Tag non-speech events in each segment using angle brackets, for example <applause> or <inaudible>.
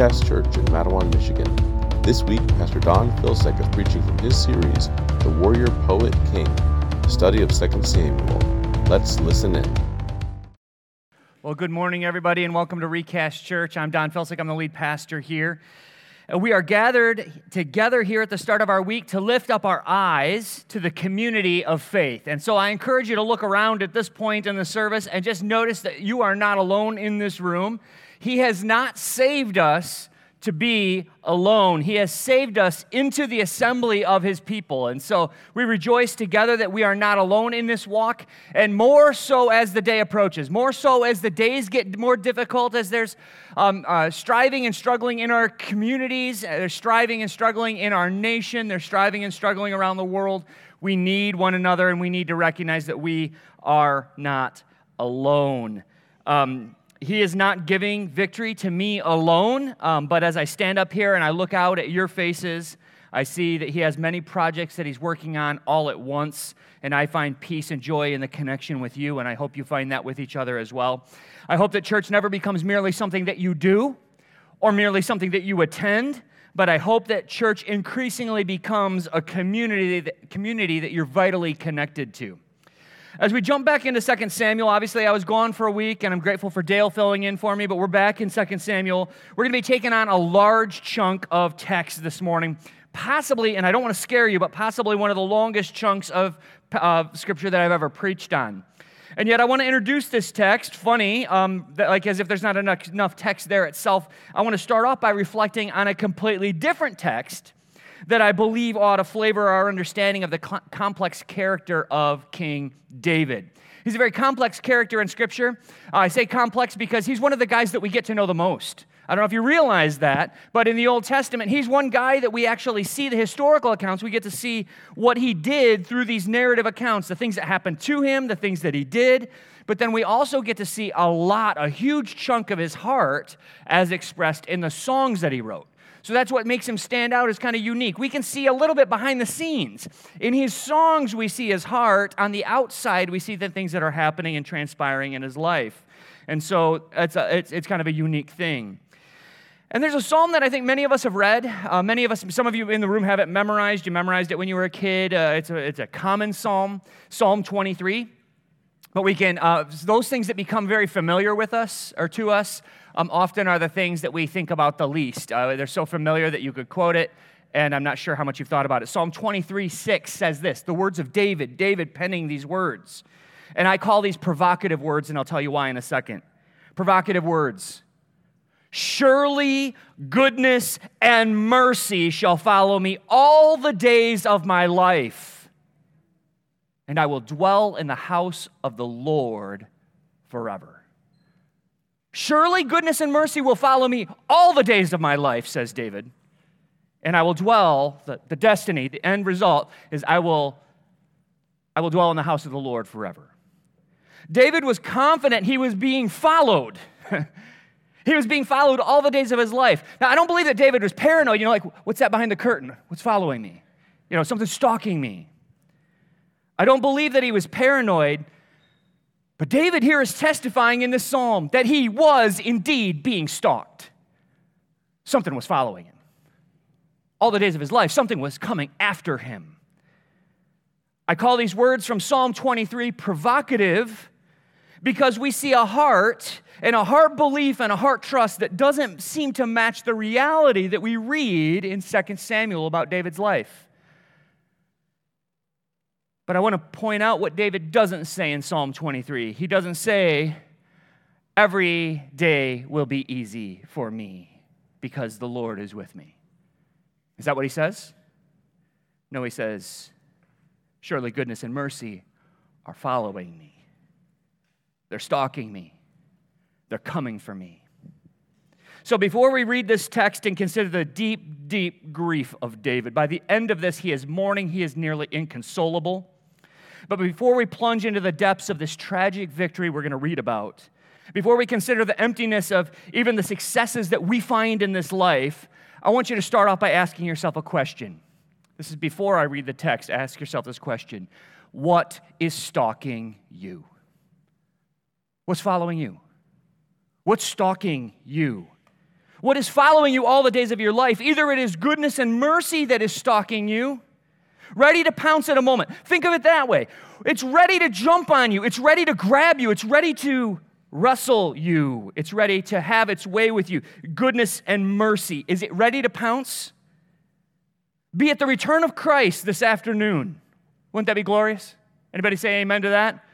of Recast Church in Mattawan, Michigan. This week, Pastor Don Filcek is preaching from his series, The Warrior Poet King, study of 2 Samuel. Let's listen in. Well, good morning, everybody, and welcome to Recast Church. I'm Don Filcek, I'm the lead pastor here. Uh, We are gathered together here at the start of our week to lift up our eyes to the community of faith. And so I encourage you to look around at this point in the service and just notice that you are not alone in this room. He has not saved us to be alone. He has saved us into the assembly of his people. And so we rejoice together that we are not alone in this walk, and more so as the day approaches, more so as the days get more difficult, as there's um, uh, striving and struggling in our communities, uh, there's striving and struggling in our nation, there's striving and struggling around the world. We need one another, and we need to recognize that we are not alone. Um, he is not giving victory to me alone, um, but as I stand up here and I look out at your faces, I see that he has many projects that he's working on all at once, and I find peace and joy in the connection with you, and I hope you find that with each other as well. I hope that church never becomes merely something that you do or merely something that you attend, but I hope that church increasingly becomes a community that, community that you're vitally connected to. As we jump back into 2 Samuel, obviously I was gone for a week and I'm grateful for Dale filling in for me, but we're back in 2 Samuel. We're going to be taking on a large chunk of text this morning, possibly, and I don't want to scare you, but possibly one of the longest chunks of uh, scripture that I've ever preached on. And yet, I want to introduce this text, funny, um, that, like as if there's not enough, enough text there itself. I want to start off by reflecting on a completely different text that I believe ought to flavor our understanding of the co- complex character of King David. He's a very complex character in Scripture. Uh, I say complex because he's one of the guys that we get to know the most. I don't know if you realize that, but in the Old Testament, he's one guy that we actually see the historical accounts. We get to see what he did through these narrative accounts, the things that happened to him, the things that he did. But then we also get to see a lot, a huge chunk of his heart as expressed in the songs that he wrote. So that's what makes him stand out as kind of unique. We can see a little bit behind the scenes. In his songs, we see his heart. On the outside, we see the things that are happening and transpiring in his life. And so it's, a, it's, it's kind of a unique thing. And there's a psalm that I think many of us have read. Uh, many of us, some of you in the room have it memorized. You memorized it when you were a kid. Uh, it's, a, it's a common psalm, Psalm 23. But we can, uh, those things that become very familiar with us or to us um, often are the things that we think about the least. Uh, they're so familiar that you could quote it, and I'm not sure how much you've thought about it. Psalm 23 6 says this the words of David, David penning these words. And I call these provocative words, and I'll tell you why in a second. Provocative words. Surely goodness and mercy shall follow me all the days of my life, and I will dwell in the house of the Lord forever. Surely goodness and mercy will follow me all the days of my life, says David. And I will dwell, the, the destiny, the end result is I will, I will dwell in the house of the Lord forever. David was confident he was being followed. <laughs> he was being followed all the days of his life. Now, I don't believe that David was paranoid, you know, like, what's that behind the curtain? What's following me? You know, something's stalking me. I don't believe that he was paranoid. But David here is testifying in this psalm that he was indeed being stalked. Something was following him. All the days of his life, something was coming after him. I call these words from Psalm 23 provocative because we see a heart and a heart belief and a heart trust that doesn't seem to match the reality that we read in 2 Samuel about David's life. But I want to point out what David doesn't say in Psalm 23. He doesn't say, Every day will be easy for me because the Lord is with me. Is that what he says? No, he says, Surely goodness and mercy are following me. They're stalking me. They're coming for me. So, before we read this text and consider the deep, deep grief of David, by the end of this, he is mourning, he is nearly inconsolable. But before we plunge into the depths of this tragic victory we're going to read about, before we consider the emptiness of even the successes that we find in this life, I want you to start off by asking yourself a question. This is before I read the text. Ask yourself this question What is stalking you? What's following you? What's stalking you? What is following you all the days of your life? Either it is goodness and mercy that is stalking you, ready to pounce at a moment. Think of it that way. It's ready to jump on you, it's ready to grab you, it's ready to wrestle you, it's ready to have its way with you. Goodness and mercy. Is it ready to pounce? Be at the return of Christ this afternoon. Wouldn't that be glorious? Anybody say amen to that?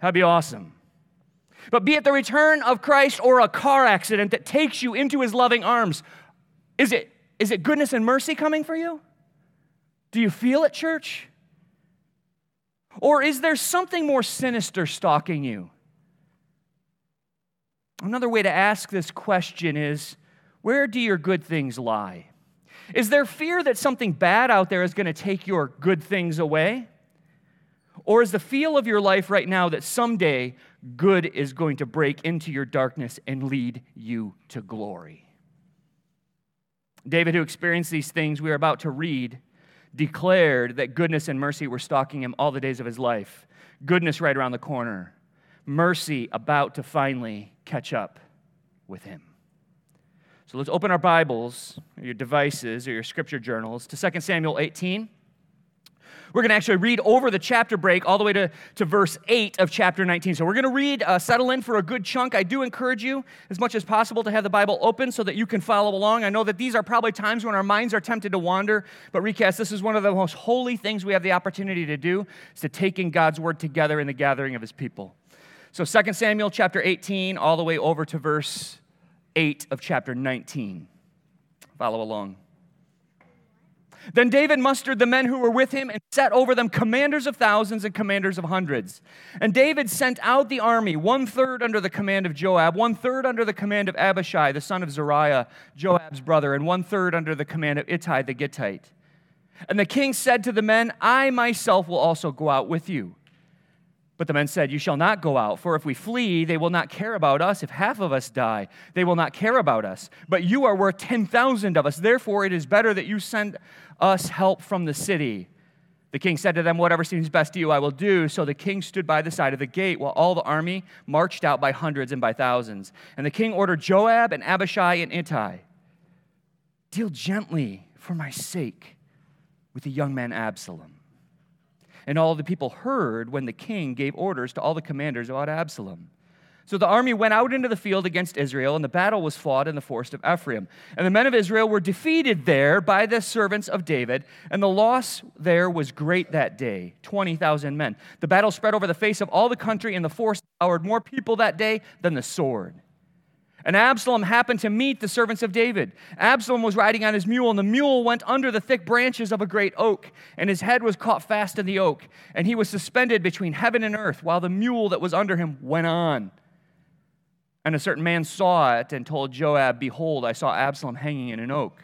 That'd be awesome. But be it the return of Christ or a car accident that takes you into his loving arms, is it, is it goodness and mercy coming for you? Do you feel it, church? Or is there something more sinister stalking you? Another way to ask this question is where do your good things lie? Is there fear that something bad out there is going to take your good things away? Or is the feel of your life right now that someday good is going to break into your darkness and lead you to glory? David, who experienced these things we are about to read, declared that goodness and mercy were stalking him all the days of his life. Goodness right around the corner, mercy about to finally catch up with him. So let's open our Bibles, your devices, or your scripture journals to 2 Samuel 18. We're going to actually read over the chapter break all the way to, to verse 8 of chapter 19. So we're going to read, uh, settle in for a good chunk. I do encourage you, as much as possible, to have the Bible open so that you can follow along. I know that these are probably times when our minds are tempted to wander, but recast, this is one of the most holy things we have the opportunity to do, is to take in God's word together in the gathering of his people. So 2 Samuel chapter 18, all the way over to verse 8 of chapter 19. Follow along. Then David mustered the men who were with him and set over them commanders of thousands and commanders of hundreds. And David sent out the army, one third under the command of Joab, one third under the command of Abishai, the son of Zeruiah, Joab's brother, and one third under the command of Ittai the Gittite. And the king said to the men, I myself will also go out with you. But the men said, You shall not go out, for if we flee, they will not care about us. If half of us die, they will not care about us. But you are worth 10,000 of us. Therefore, it is better that you send us help from the city. The king said to them, Whatever seems best to you, I will do. So the king stood by the side of the gate while all the army marched out by hundreds and by thousands. And the king ordered Joab and Abishai and Ittai, Deal gently for my sake with the young man Absalom. And all the people heard when the king gave orders to all the commanders about Absalom. So the army went out into the field against Israel, and the battle was fought in the forest of Ephraim. And the men of Israel were defeated there by the servants of David, and the loss there was great that day 20,000 men. The battle spread over the face of all the country, and the force devoured more people that day than the sword. And Absalom happened to meet the servants of David. Absalom was riding on his mule, and the mule went under the thick branches of a great oak, and his head was caught fast in the oak, and he was suspended between heaven and earth, while the mule that was under him went on. And a certain man saw it and told Joab, Behold, I saw Absalom hanging in an oak.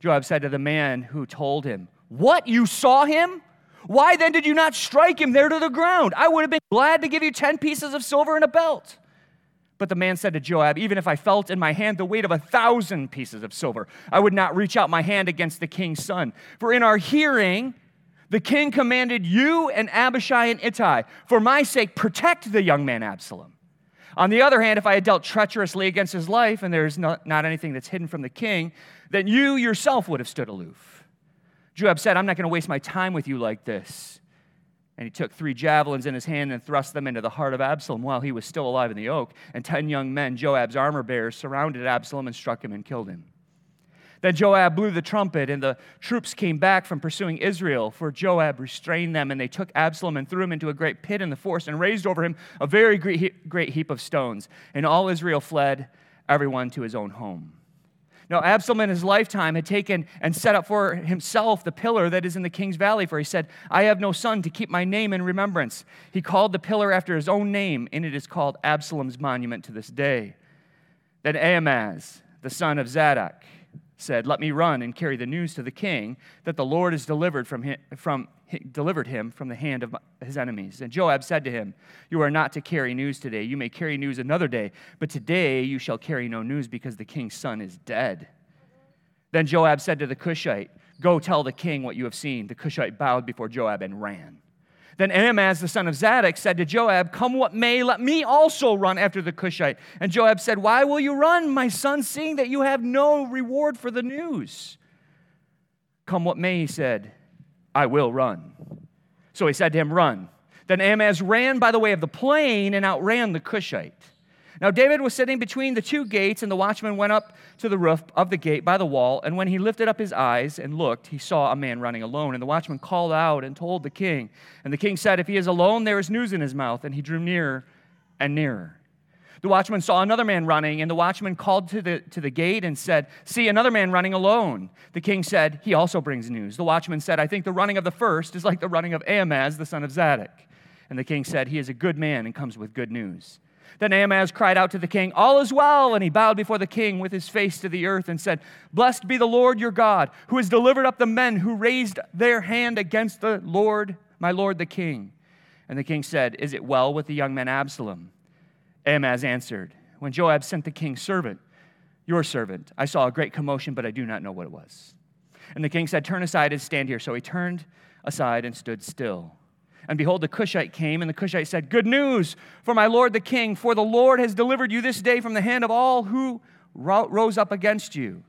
Joab said to the man who told him, What, you saw him? Why then did you not strike him there to the ground? I would have been glad to give you 10 pieces of silver and a belt. But the man said to Joab, Even if I felt in my hand the weight of a thousand pieces of silver, I would not reach out my hand against the king's son. For in our hearing, the king commanded you and Abishai and Ittai, for my sake, protect the young man Absalom. On the other hand, if I had dealt treacherously against his life, and there's not, not anything that's hidden from the king, then you yourself would have stood aloof. Joab said, I'm not going to waste my time with you like this. And he took three javelins in his hand and thrust them into the heart of Absalom while he was still alive in the oak. And ten young men, Joab's armor bearers, surrounded Absalom and struck him and killed him. Then Joab blew the trumpet, and the troops came back from pursuing Israel, for Joab restrained them, and they took Absalom and threw him into a great pit in the forest, and raised over him a very great heap of stones. And all Israel fled, everyone to his own home. Now, Absalom in his lifetime had taken and set up for himself the pillar that is in the king's valley, for he said, I have no son to keep my name in remembrance. He called the pillar after his own name, and it is called Absalom's monument to this day. Then Ahimaaz, the son of Zadok, said, Let me run and carry the news to the king that the Lord has delivered, from him, from, delivered him from the hand of his enemies. And Joab said to him, You are not to carry news today. You may carry news another day, but today you shall carry no news because the king's son is dead. Then Joab said to the Cushite, Go tell the king what you have seen. The Cushite bowed before Joab and ran. Then Ahimaaz the son of Zadok said to Joab, Come what may, let me also run after the Cushite. And Joab said, Why will you run, my son, seeing that you have no reward for the news? Come what may, he said, I will run. So he said to him, Run. Then Ahimaaz ran by the way of the plain and outran the Cushite. Now David was sitting between the two gates, and the watchman went up to the roof of the gate by the wall. And when he lifted up his eyes and looked, he saw a man running alone. And the watchman called out and told the king. And the king said, If he is alone, there is news in his mouth. And he drew nearer and nearer. The watchman saw another man running, and the watchman called to the, to the gate and said, See, another man running alone. The king said, He also brings news. The watchman said, I think the running of the first is like the running of Ahimaaz, the son of Zadok. And the king said, He is a good man and comes with good news. Then Ahimaaz cried out to the king, All is well. And he bowed before the king with his face to the earth and said, Blessed be the Lord your God, who has delivered up the men who raised their hand against the Lord, my lord the king. And the king said, Is it well with the young man Absalom? Ahimaaz answered, When Joab sent the king's servant, your servant, I saw a great commotion, but I do not know what it was. And the king said, Turn aside and stand here. So he turned aside and stood still. And behold, the Cushite came, and the Cushite said, Good news for my lord the king, for the Lord has delivered you this day from the hand of all who rose up against you.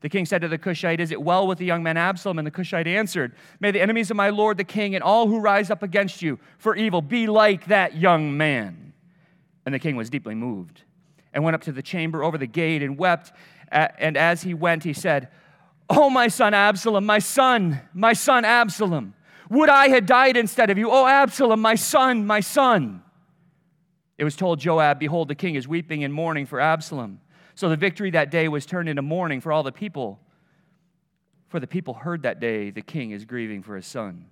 The king said to the Cushite, Is it well with the young man Absalom? And the Cushite answered, May the enemies of my lord the king and all who rise up against you for evil be like that young man. And the king was deeply moved and went up to the chamber over the gate and wept. And as he went, he said, Oh, my son Absalom, my son, my son Absalom. Would I had died instead of you, O Absalom, my son, my son. It was told Joab, Behold, the king is weeping and mourning for Absalom. So the victory that day was turned into mourning for all the people. For the people heard that day the king is grieving for his son.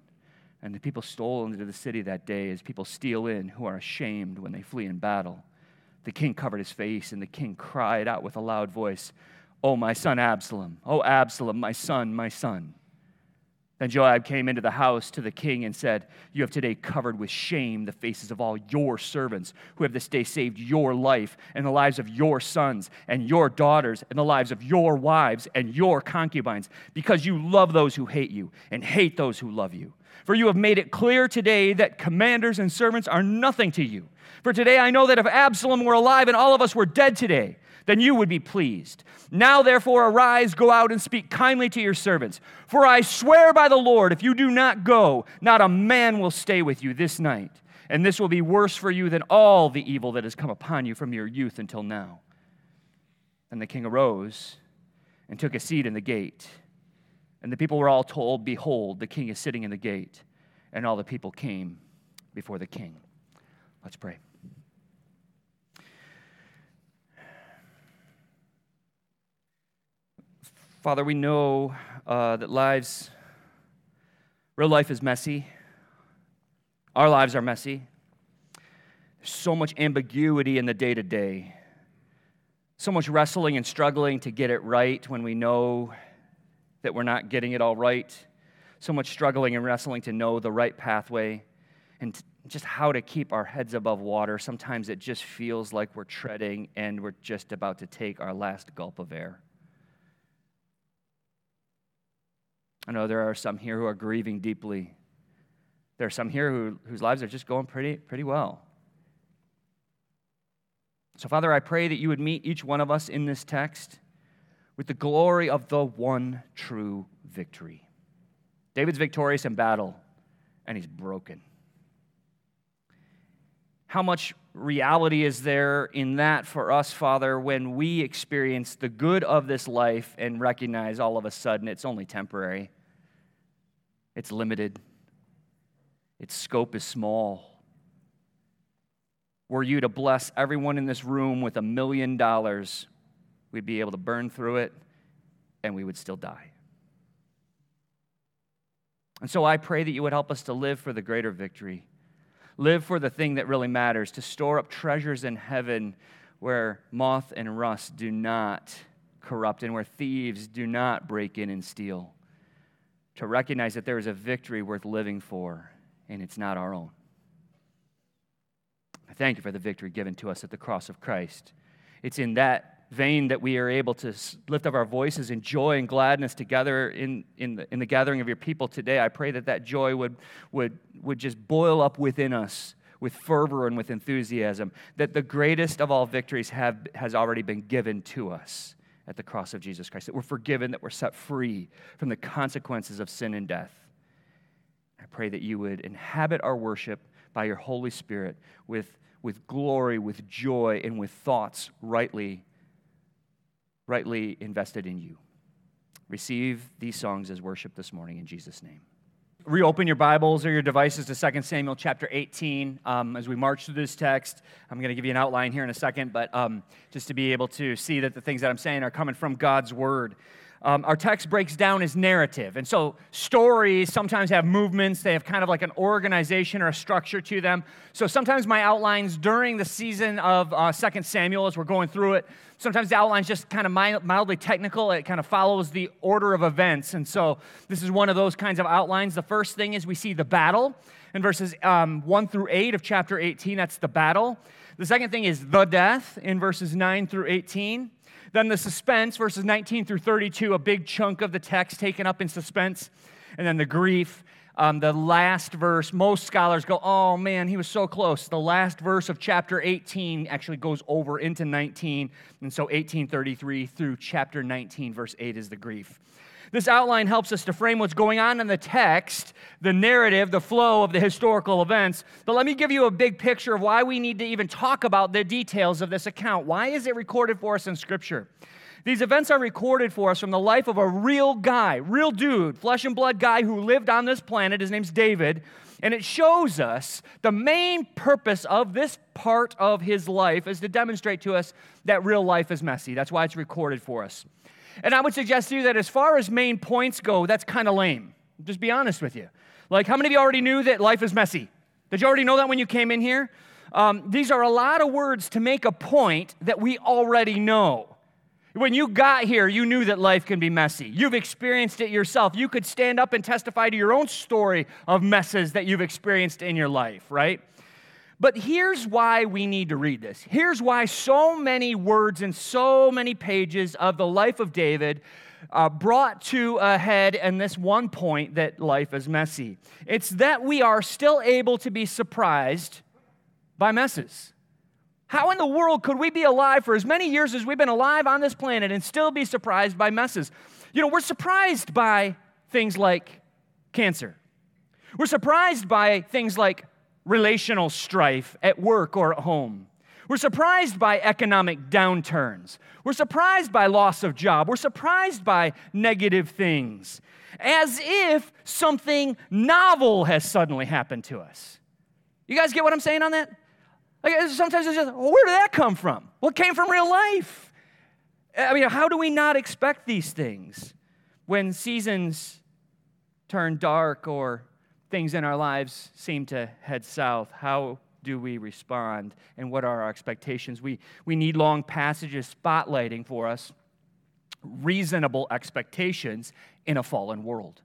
And the people stole into the city that day as people steal in who are ashamed when they flee in battle. The king covered his face, and the king cried out with a loud voice, Oh, my son Absalom! Oh, Absalom, my son, my son! Then Joab came into the house to the king and said, You have today covered with shame the faces of all your servants who have this day saved your life and the lives of your sons and your daughters and the lives of your wives and your concubines, because you love those who hate you and hate those who love you. For you have made it clear today that commanders and servants are nothing to you. For today I know that if Absalom were alive and all of us were dead today, then you would be pleased. Now, therefore, arise, go out and speak kindly to your servants. For I swear by the Lord, if you do not go, not a man will stay with you this night. And this will be worse for you than all the evil that has come upon you from your youth until now. And the king arose and took a seat in the gate. And the people were all told, Behold, the king is sitting in the gate. And all the people came before the king. Let's pray. Father, we know uh, that lives, real life is messy. Our lives are messy. There's so much ambiguity in the day to day, so much wrestling and struggling to get it right when we know that we're not getting it all right, so much struggling and wrestling to know the right pathway and just how to keep our heads above water. Sometimes it just feels like we're treading and we're just about to take our last gulp of air. I know there are some here who are grieving deeply. There are some here who, whose lives are just going pretty, pretty well. So, Father, I pray that you would meet each one of us in this text with the glory of the one true victory. David's victorious in battle, and he's broken. How much reality is there in that for us, Father, when we experience the good of this life and recognize all of a sudden it's only temporary? It's limited, its scope is small. Were you to bless everyone in this room with a million dollars, we'd be able to burn through it and we would still die. And so I pray that you would help us to live for the greater victory Live for the thing that really matters, to store up treasures in heaven where moth and rust do not corrupt and where thieves do not break in and steal. To recognize that there is a victory worth living for, and it's not our own. I thank you for the victory given to us at the cross of Christ. It's in that vein that we are able to lift up our voices in joy and gladness together in, in, the, in the gathering of your people today, I pray that that joy would, would, would just boil up within us with fervor and with enthusiasm, that the greatest of all victories have, has already been given to us at the cross of Jesus Christ, that we're forgiven, that we're set free from the consequences of sin and death. I pray that you would inhabit our worship by your Holy Spirit with, with glory, with joy, and with thoughts rightly, rightly invested in you. Receive these songs as worship this morning in Jesus' name reopen your Bibles or your devices to 2 Samuel chapter 18 um, as we march through this text. I'm going to give you an outline here in a second, but um, just to be able to see that the things that I'm saying are coming from God's Word. Um, our text breaks down as narrative. And so stories sometimes have movements, they have kind of like an organization or a structure to them. So sometimes my outlines during the season of uh, 2 Samuel, as we're going through it, sometimes the outline's just kind of mildly technical. It kind of follows the order of events. And so this is one of those kinds of outlines. The first thing is we see the battle in verses um, 1 through 8 of chapter 18. That's the battle. The second thing is the death in verses 9 through 18. Then the suspense, verses 19 through 32, a big chunk of the text taken up in suspense. And then the grief, um, the last verse. Most scholars go, oh man, he was so close. The last verse of chapter 18 actually goes over into 19. And so 1833 through chapter 19, verse 8 is the grief. This outline helps us to frame what's going on in the text, the narrative, the flow of the historical events. But let me give you a big picture of why we need to even talk about the details of this account. Why is it recorded for us in Scripture? These events are recorded for us from the life of a real guy, real dude, flesh and blood guy who lived on this planet. His name's David. And it shows us the main purpose of this part of his life is to demonstrate to us that real life is messy. That's why it's recorded for us. And I would suggest to you that as far as main points go, that's kind of lame. Just be honest with you. Like, how many of you already knew that life is messy? Did you already know that when you came in here? Um, these are a lot of words to make a point that we already know. When you got here, you knew that life can be messy. You've experienced it yourself. You could stand up and testify to your own story of messes that you've experienced in your life, right? But here's why we need to read this. Here's why so many words and so many pages of the life of David uh, brought to a head in this one point that life is messy. It's that we are still able to be surprised by messes. How in the world could we be alive for as many years as we've been alive on this planet and still be surprised by messes? You know, we're surprised by things like cancer. We're surprised by things like relational strife at work or at home. We're surprised by economic downturns. We're surprised by loss of job. We're surprised by negative things, as if something novel has suddenly happened to us. You guys get what I'm saying on that? Like, sometimes it's just, well, where did that come from? Well, it came from real life. I mean, how do we not expect these things when seasons turn dark or things in our lives seem to head south, how do we respond and what are our expectations? We, we need long passages spotlighting for us reasonable expectations in a fallen world.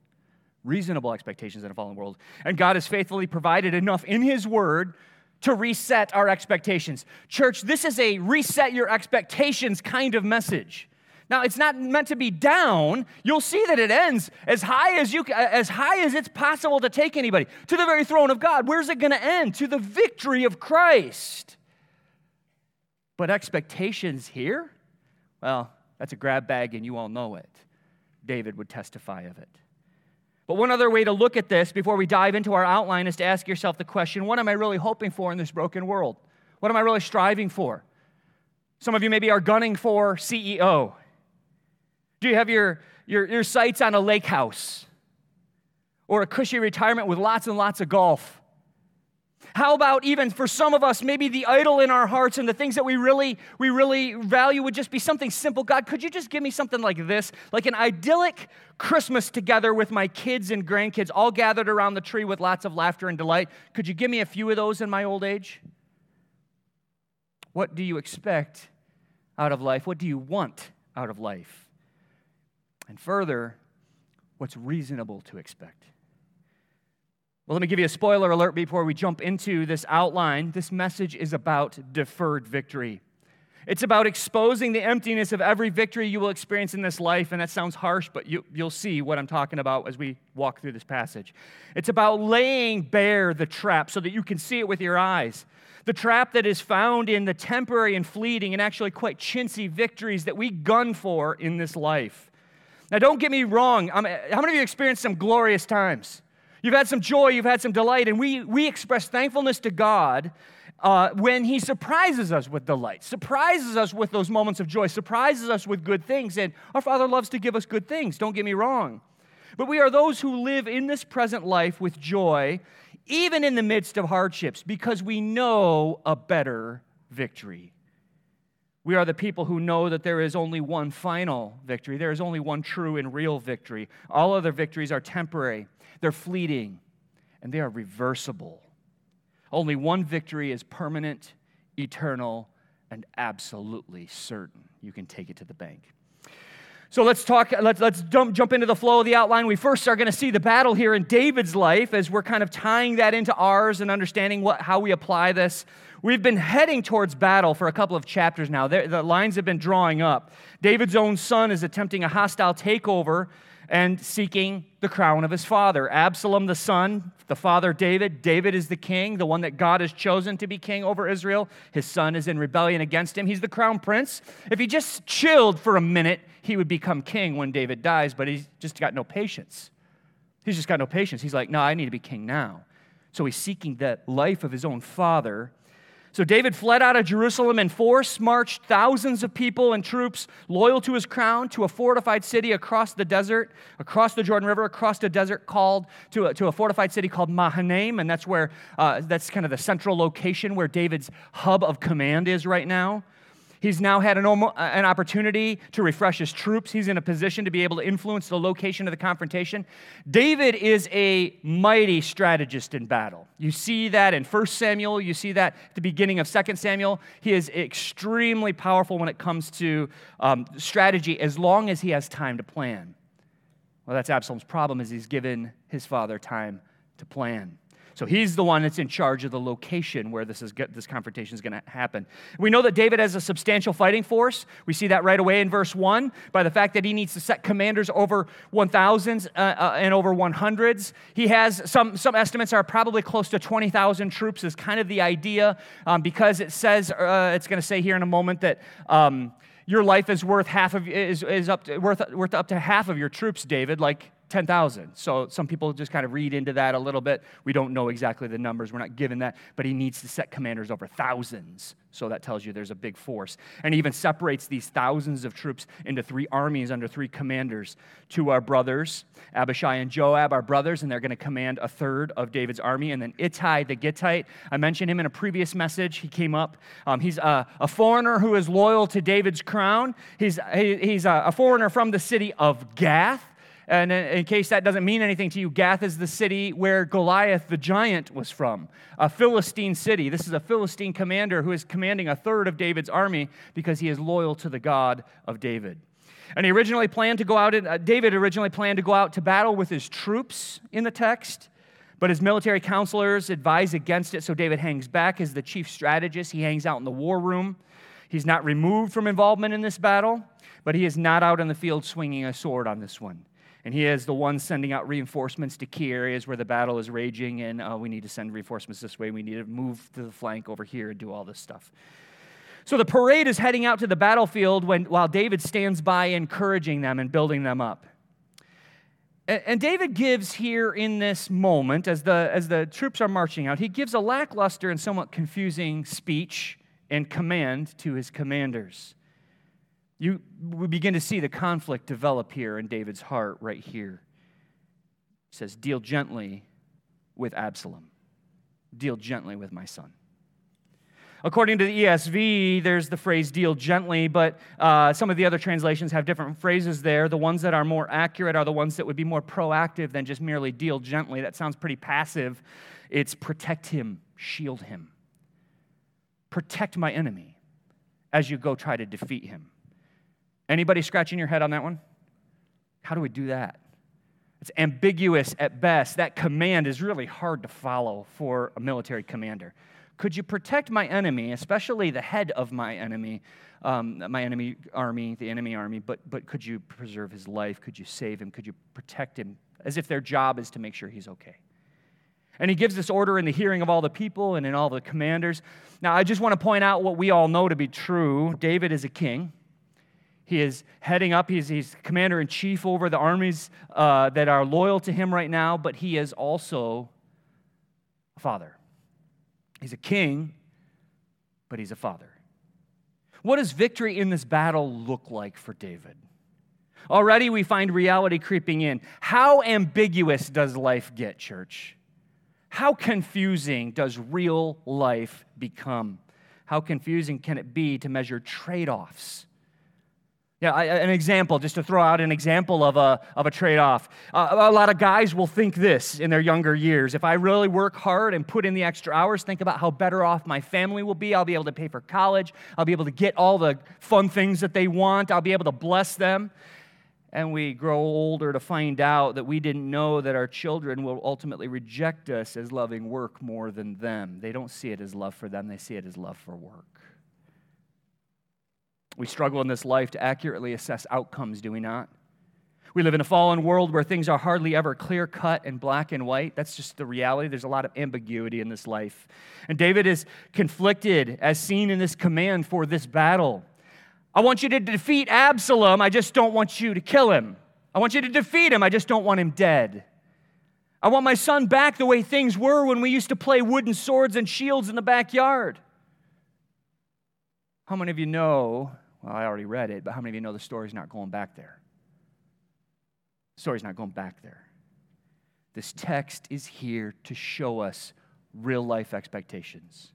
Reasonable expectations in a fallen world. And God has faithfully provided enough in His Word to reset our expectations. Church, this is a reset your expectations kind of message. Now, it's not meant to be down. You'll see that it ends as high as you as high as it's possible to take anybody to the very throne of God. Where's it going to end? To the victory of Christ. But expectations here? Well, that's a grab bag and you all know it. David would testify of it. But one other way to look at this before we dive into our outline is to ask yourself the question what am I really hoping for in this broken world? What am I really striving for? Some of you maybe are gunning for CEO. Do you have your, your, your sights on a lake house or a cushy retirement with lots and lots of golf? How about even for some of us, maybe the idol in our hearts and the things that we really, we really value would just be something simple. God, could you just give me something like this? Like an idyllic Christmas together with my kids and grandkids, all gathered around the tree with lots of laughter and delight. Could you give me a few of those in my old age? What do you expect out of life? What do you want out of life? And further, what's reasonable to expect. Well, let me give you a spoiler alert before we jump into this outline. This message is about deferred victory. It's about exposing the emptiness of every victory you will experience in this life. And that sounds harsh, but you, will see what I'm talking about as we walk through this passage. It's about laying bare the trap so that you can see it with your eyes. The trap that is found in the temporary and fleeting and actually quite chintzy victories that we gun for in this life. Now, don't get me wrong. I'm, how many of you experienced some glorious times? You've had some joy, you've had some delight, and we, we express thankfulness to God uh, when He surprises us with delight, surprises us with those moments of joy, surprises us with good things. And our Father loves to give us good things, don't get me wrong. But we are those who live in this present life with joy, even in the midst of hardships, because we know a better victory. We are the people who know that there is only one final victory. There is only one true and real victory. All other victories are temporary, they're fleeting, and they are reversible. Only one victory is permanent, eternal, and absolutely certain. You can take it to the bank. So let's talk, let's, let's jump, jump into the flow of the outline. We first are going to see the battle here in David's life as we're kind of tying that into ours and understanding what, how we apply this. We've been heading towards battle for a couple of chapters now. The lines have been drawing up. David's own son is attempting a hostile takeover and seeking the crown of his father. Absalom, the son, the father David. David is the king, the one that God has chosen to be king over Israel. His son is in rebellion against him. He's the crown prince. If he just chilled for a minute, he would become king when David dies, but he's just got no patience. He's just got no patience. He's like, no, I need to be king now. So he's seeking the life of his own father so David fled out of Jerusalem in force, marched thousands of people and troops loyal to his crown to a fortified city across the desert, across the Jordan River, across the desert called to a, to a fortified city called Mahanaim, and that's where uh, that's kind of the central location where David's hub of command is right now. He's now had an, an opportunity to refresh his troops. He's in a position to be able to influence the location of the confrontation. David is a mighty strategist in battle. You see that in 1 Samuel, you see that at the beginning of 2 Samuel. He is extremely powerful when it comes to um, strategy as long as he has time to plan. Well, that's Absalom's problem is he's given his father time to plan. So he's the one that's in charge of the location where this, is, this confrontation is going to happen. We know that David has a substantial fighting force. We see that right away in verse 1 by the fact that he needs to set commanders over 1,000s uh, uh, and over 100s. He has some, some estimates are probably close to 20,000 troops, is kind of the idea, um, because it says, uh, it's going to say here in a moment that. Um, your life is worth half of is, is up to, worth, worth up to half of your troops, David. Like 10,000. So some people just kind of read into that a little bit. We don't know exactly the numbers. We're not given that. But he needs to set commanders over thousands. So that tells you there's a big force. And he even separates these thousands of troops into three armies under three commanders. Two are brothers, Abishai and Joab are brothers, and they're going to command a third of David's army. And then Ittai the Gittite, I mentioned him in a previous message. He came up. Um, he's a, a, foreigner who is loyal to David's crown. He's, he, he's a, a foreigner from the city of Gath. And in case that doesn't mean anything to you, Gath is the city where Goliath the giant was from, a Philistine city. This is a Philistine commander who is commanding a third of David's army because he is loyal to the God of David. And he originally planned to go out, uh, David originally planned to go out to battle with his troops in the text, but his military counselors advise against it, so David hangs back as the chief strategist. He hangs out in the war room. He's not removed from involvement in this battle, but he is not out in the field swinging a sword on this one. And he is the one sending out reinforcements to key areas where the battle is raging, and uh, we need to send reinforcements this way. We need to move to the flank over here and do all this stuff. So the parade is heading out to the battlefield when, while David stands by, encouraging them and building them up. And, and David gives here in this moment, as the, as the troops are marching out, he gives a lackluster and somewhat confusing speech and command to his commanders. You, we begin to see the conflict develop here in David's heart right here. He says, Deal gently with Absalom, deal gently with my son. According to the ESV, there's the phrase deal gently, but uh, some of the other translations have different phrases there. The ones that are more accurate are the ones that would be more proactive than just merely deal gently. That sounds pretty passive. It's protect him, shield him. Protect my enemy as you go try to defeat him. Anybody scratching your head on that one? How do we do that? It's ambiguous at best. That command is really hard to follow for a military commander. Could you protect my enemy, especially the head of my enemy, um, my enemy army, the enemy army, but, but could you preserve his life? Could you save him? Could you protect him? As if their job is to make sure he's okay. And he gives this order in the hearing of all the people and in all the commanders. Now, I just want to point out what we all know to be true David is a king. He is heading up, he's, he's commander in chief over the armies uh, that are loyal to him right now, but he is also a father. He's a king, but he's a father. What does victory in this battle look like for David? Already we find reality creeping in. How ambiguous does life get, church? How confusing does real life become? How confusing can it be to measure trade offs? Yeah, I, an example, just to throw out an example of a, of a trade off. Uh, a lot of guys will think this in their younger years. If I really work hard and put in the extra hours, think about how better off my family will be. I'll be able to pay for college. I'll be able to get all the fun things that they want. I'll be able to bless them. And we grow older to find out that we didn't know that our children will ultimately reject us as loving work more than them. They don't see it as love for them, they see it as love for work. We struggle in this life to accurately assess outcomes, do we not? We live in a fallen world where things are hardly ever clear cut and black and white. That's just the reality. There's a lot of ambiguity in this life. And David is conflicted, as seen in this command for this battle. I want you to defeat Absalom, I just don't want you to kill him. I want you to defeat him, I just don't want him dead. I want my son back the way things were when we used to play wooden swords and shields in the backyard. How many of you know well, I already read it, but how many of you know the story's not going back there? The story's not going back there. This text is here to show us real life expectations.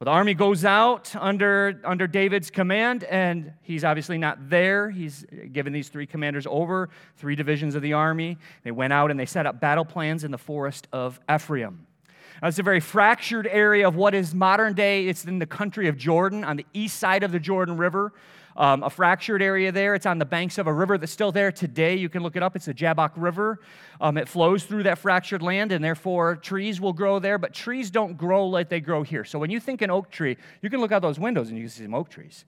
But the army goes out under, under David's command, and he's obviously not there. He's given these three commanders over, three divisions of the army. They went out and they set up battle plans in the forest of Ephraim. Uh, it's a very fractured area of what is modern day. It's in the country of Jordan, on the east side of the Jordan River. Um, a fractured area there. It's on the banks of a river that's still there today. You can look it up. It's the Jabbok River. Um, it flows through that fractured land, and therefore trees will grow there, but trees don't grow like they grow here. So when you think an oak tree, you can look out those windows and you can see some oak trees.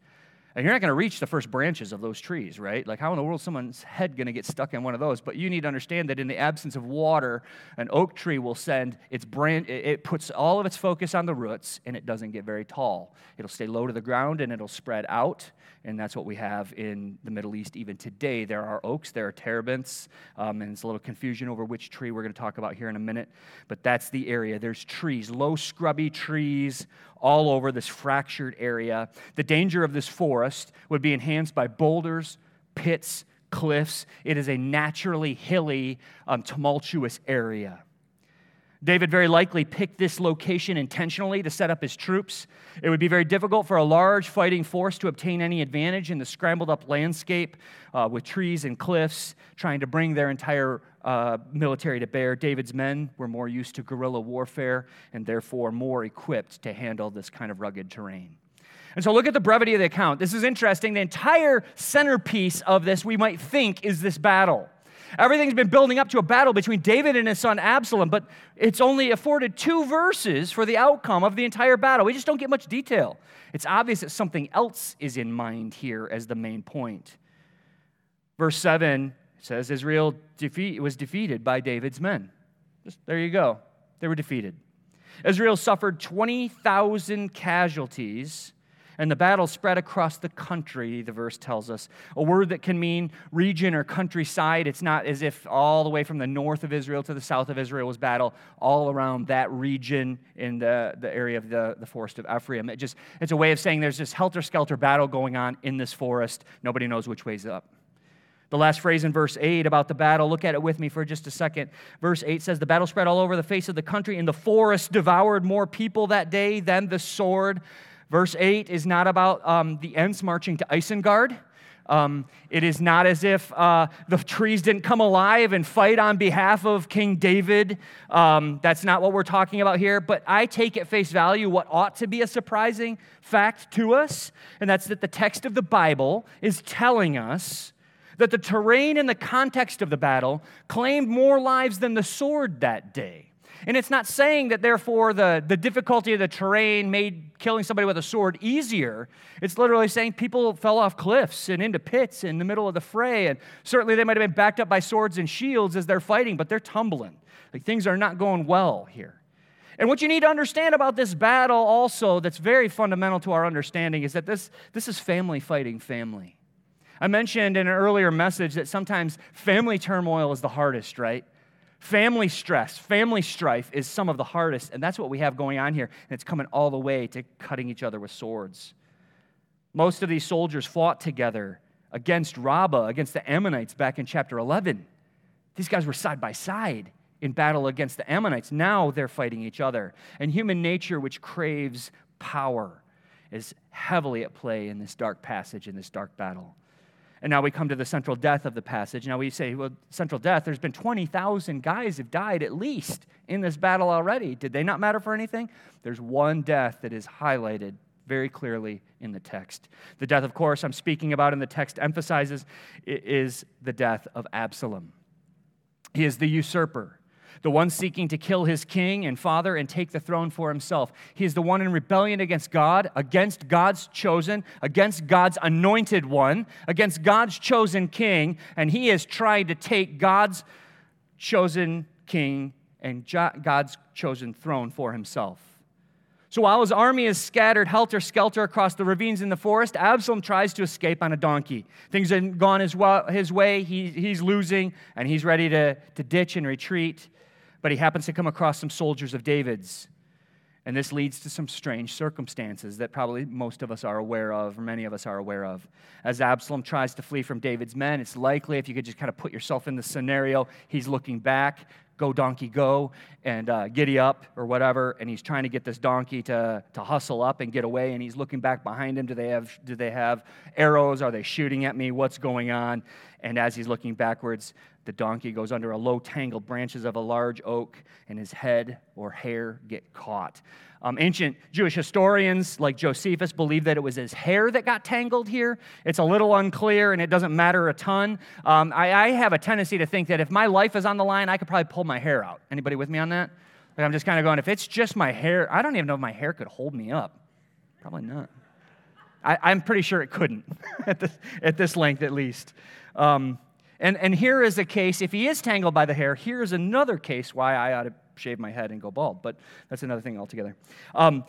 And you're not going to reach the first branches of those trees, right? Like, how in the world is someone's head going to get stuck in one of those? But you need to understand that in the absence of water, an oak tree will send its branch, it puts all of its focus on the roots and it doesn't get very tall. It'll stay low to the ground and it'll spread out. And that's what we have in the Middle East even today. There are oaks, there are terebinths, um, and it's a little confusion over which tree we're going to talk about here in a minute. But that's the area. There's trees, low, scrubby trees all over this fractured area. The danger of this forest would be enhanced by boulders, pits, cliffs. It is a naturally hilly, um, tumultuous area. David very likely picked this location intentionally to set up his troops. It would be very difficult for a large fighting force to obtain any advantage in the scrambled up landscape uh, with trees and cliffs, trying to bring their entire uh, military to bear. David's men were more used to guerrilla warfare and therefore more equipped to handle this kind of rugged terrain. And so look at the brevity of the account. This is interesting. The entire centerpiece of this, we might think, is this battle. Everything's been building up to a battle between David and his son Absalom, but it's only afforded two verses for the outcome of the entire battle. We just don't get much detail. It's obvious that something else is in mind here as the main point. Verse 7 says Israel defeat, was defeated by David's men. Just, there you go. They were defeated. Israel suffered 20,000 casualties and the battle spread across the country, the verse tells us. A word that can mean region or countryside. It's not as if all the way from the north of Israel to the south of Israel was battle, all around that region in the, the area of the, the forest of Ephraim. It just, it's a way of saying there's this helter skelter battle going on in this forest. Nobody knows which way's up. The last phrase in verse 8 about the battle, look at it with me for just a second. Verse 8 says, The battle spread all over the face of the country, and the forest devoured more people that day than the sword. Verse 8 is not about um, the Ents marching to Isengard. Um, it is not as if uh, the trees didn't come alive and fight on behalf of King David. Um, that's not what we're talking about here. But I take at face value what ought to be a surprising fact to us, and that's that the text of the Bible is telling us that the terrain and the context of the battle claimed more lives than the sword that day. And it's not saying that, therefore, the, the difficulty of the terrain made killing somebody with a sword easier. It's literally saying people fell off cliffs and into pits in the middle of the fray. And certainly they might have been backed up by swords and shields as they're fighting, but they're tumbling. Like things are not going well here. And what you need to understand about this battle also, that's very fundamental to our understanding, is that this, this is family fighting family. I mentioned in an earlier message that sometimes family turmoil is the hardest, right? Family stress, family strife is some of the hardest, and that's what we have going on here. And it's coming all the way to cutting each other with swords. Most of these soldiers fought together against Rabbah, against the Ammonites back in chapter 11. These guys were side by side in battle against the Ammonites. Now they're fighting each other. And human nature, which craves power, is heavily at play in this dark passage, in this dark battle. And now we come to the central death of the passage. Now we say, well, central death, there's been 20,000 guys have died at least in this battle already. Did they not matter for anything? There's one death that is highlighted very clearly in the text. The death, of course, I'm speaking about in the text emphasizes is the death of Absalom. He is the usurper the one seeking to kill his king and father and take the throne for himself. He is the one in rebellion against God, against God's chosen, against God's anointed one, against God's chosen king, and he is trying to take God's chosen king and God's chosen throne for himself. So while his army is scattered helter skelter across the ravines in the forest, Absalom tries to escape on a donkey. Things have gone his, way, he, he's losing, and he's ready to, to ditch and retreat but he happens to come across some soldiers of David's. And this leads to some strange circumstances that probably most of us are aware of, or many of us are aware of. As Absalom tries to flee from David's men, it's likely, if you could just kind of put yourself in the scenario, he's looking back, go donkey go, and uh, giddy up, or whatever, and he's trying to get this donkey to, to hustle up and get away, and he's looking back behind him. Do they, have, do they have arrows? Are they shooting at me? What's going on? And as he's looking backwards, the donkey goes under a low tangled branches of a large oak, and his head or hair get caught. Um, ancient Jewish historians like Josephus believe that it was his hair that got tangled here. It's a little unclear and it doesn't matter a ton. Um, I, I, have a tendency to think that if my life is on the line, I could probably pull my hair out. Anybody with me on that? Like I'm just kind of going, if it's just my hair, I don't even know if my hair could hold me up. Probably not. I, am pretty sure it couldn't <laughs> at, this, at this length at least. Um, and, and here is a case, if he is tangled by the hair, here's another case why I ought to shave my head and go bald, but that's another thing altogether. Um,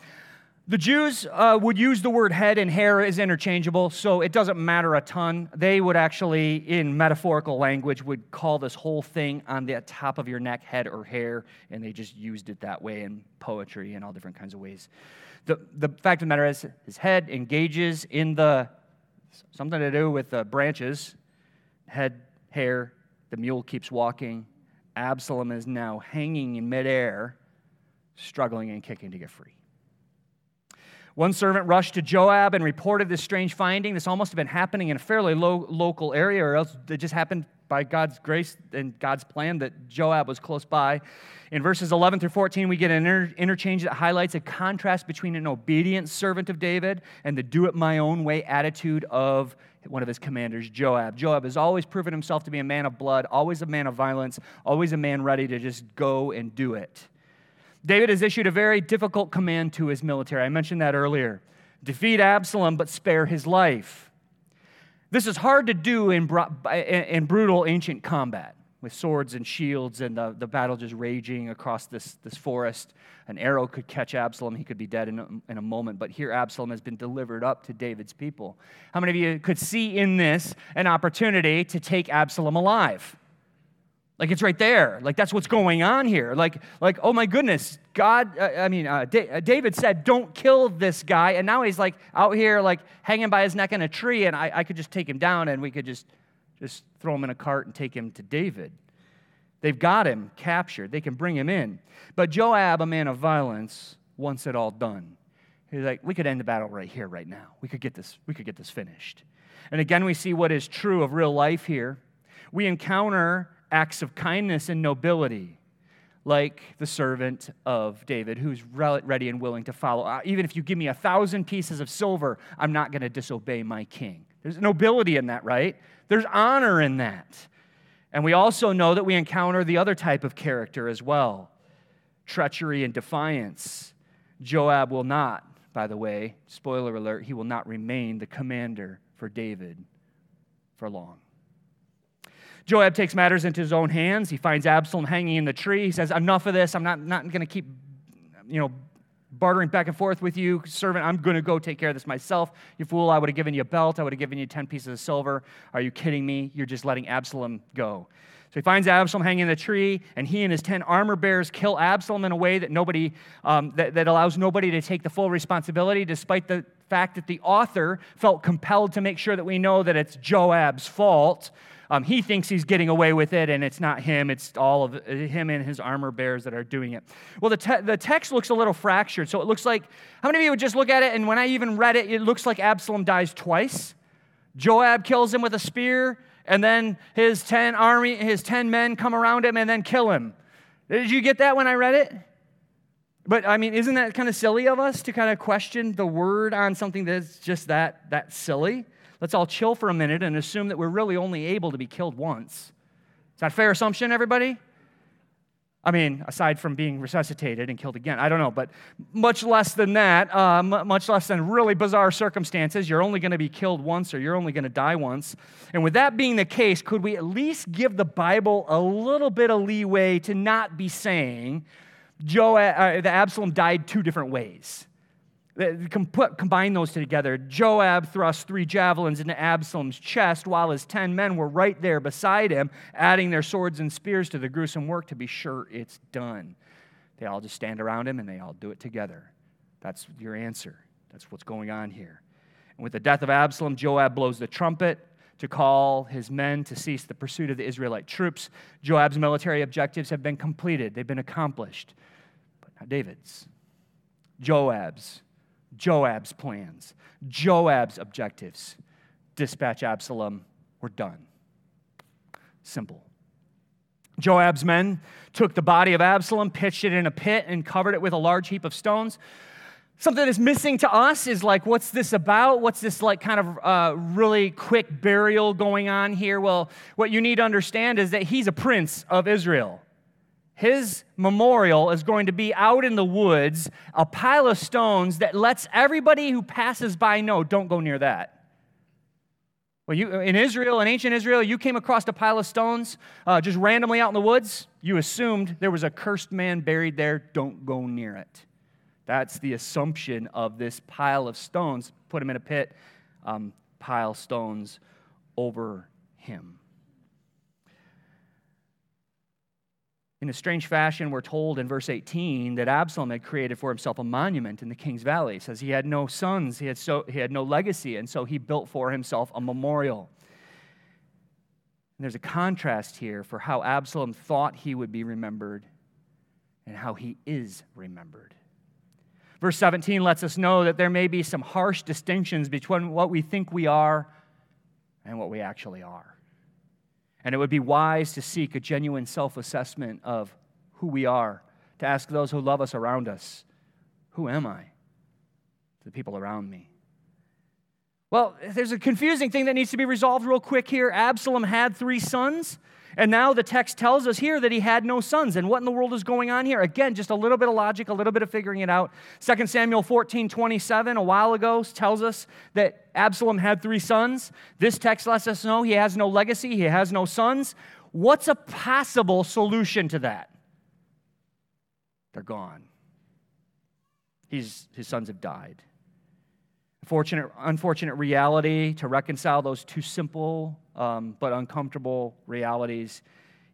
the Jews uh, would use the word head and hair as interchangeable, so it doesn't matter a ton. They would actually, in metaphorical language, would call this whole thing on the top of your neck head or hair, and they just used it that way in poetry and all different kinds of ways. The, the fact of the matter is, his head engages in the something to do with the branches, head hair. The mule keeps walking. Absalom is now hanging in midair, struggling and kicking to get free. One servant rushed to Joab and reported this strange finding. This almost had been happening in a fairly low, local area, or else it just happened by God's grace and God's plan that Joab was close by. In verses 11 through 14, we get an inter- interchange that highlights a contrast between an obedient servant of David and the do it my own way attitude of one of his commanders, Joab. Joab has always proven himself to be a man of blood, always a man of violence, always a man ready to just go and do it. David has issued a very difficult command to his military. I mentioned that earlier defeat Absalom, but spare his life. This is hard to do in, in brutal ancient combat with swords and shields and the, the battle just raging across this, this forest. An arrow could catch Absalom. He could be dead in a, in a moment. But here, Absalom has been delivered up to David's people. How many of you could see in this an opportunity to take Absalom alive? Like it's right there. Like that's what's going on here. Like, like oh my goodness, God. Uh, I mean, uh, da- uh, David said, "Don't kill this guy," and now he's like out here, like hanging by his neck in a tree, and I, I could just take him down, and we could just just throw him in a cart and take him to David. They've got him captured. They can bring him in. But Joab, a man of violence, wants it all done. He's like, we could end the battle right here, right now. We could get this, we could get this finished. And again, we see what is true of real life here. We encounter acts of kindness and nobility, like the servant of David, who's ready and willing to follow. Uh, even if you give me a thousand pieces of silver, I'm not going to disobey my king. There's nobility in that, right? There's honor in that. And we also know that we encounter the other type of character as well treachery, and defiance. Joab will not, by the way, spoiler alert, he will not remain the commander for David for long. Joab takes matters into his own hands. He finds Absalom hanging in the tree. He says, Enough of this. I'm not, not going to keep, you know, bartering back and forth with you, servant. I'm going to go take care of this myself. You fool, I would have given you a belt. I would have given you 10 pieces of silver. Are you kidding me? You're just letting Absalom go. So he finds Absalom hanging in the tree, and he and his 10 armor bearers kill Absalom in a way that nobody, um, that, that allows nobody to take the full responsibility, despite the fact that the author felt compelled to make sure that we know that it's Joab's fault. Um, he thinks he's getting away with it, and it's not him. It's all of him and his armor bearers that are doing it. Well, the, te- the text looks a little fractured. So it looks like, how many of you would just look at it, and when I even read it, it looks like Absalom dies twice? Joab kills him with a spear, and then his 10 army, his 10 men come around him and then kill him. Did you get that when I read it? But I mean, isn't that kind of silly of us to kind of question the word on something that's just that that silly? Let's all chill for a minute and assume that we're really only able to be killed once. Is that a fair assumption, everybody? I mean, aside from being resuscitated and killed again, I don't know, but much less than that, uh, m- much less than really bizarre circumstances. You're only going to be killed once or you're only going to die once. And with that being the case, could we at least give the Bible a little bit of leeway to not be saying Joe, uh, the Absalom died two different ways? Combine those together. Joab thrust three javelins into Absalom's chest while his ten men were right there beside him, adding their swords and spears to the gruesome work to be sure it's done. They all just stand around him and they all do it together. That's your answer. That's what's going on here. And with the death of Absalom, Joab blows the trumpet to call his men to cease the pursuit of the Israelite troops. Joab's military objectives have been completed, they've been accomplished. But not David's. Joab's Joab's plans, Joab's objectives. Dispatch Absalom, we're done. Simple. Joab's men took the body of Absalom, pitched it in a pit, and covered it with a large heap of stones. Something that's missing to us is like, what's this about? What's this like kind of uh, really quick burial going on here? Well, what you need to understand is that he's a prince of Israel. His memorial is going to be out in the woods, a pile of stones that lets everybody who passes by know don't go near that. Well, you, in Israel, in ancient Israel, you came across a pile of stones uh, just randomly out in the woods. You assumed there was a cursed man buried there. Don't go near it. That's the assumption of this pile of stones. Put him in a pit, um, pile stones over him. In a strange fashion, we're told in verse 18 that Absalom had created for himself a monument in the king's valley. It says he had no sons, he had, so, he had no legacy, and so he built for himself a memorial. And there's a contrast here for how Absalom thought he would be remembered and how he is remembered. Verse 17 lets us know that there may be some harsh distinctions between what we think we are and what we actually are. And it would be wise to seek a genuine self assessment of who we are, to ask those who love us around us, Who am I? To the people around me. Well, there's a confusing thing that needs to be resolved real quick here. Absalom had three sons. And now the text tells us here that he had no sons. And what in the world is going on here? Again, just a little bit of logic, a little bit of figuring it out. 2 Samuel 14 27, a while ago, tells us that Absalom had three sons. This text lets us know he has no legacy, he has no sons. What's a possible solution to that? They're gone. He's, his sons have died. Fortunate, unfortunate reality to reconcile those two simple um, but uncomfortable realities.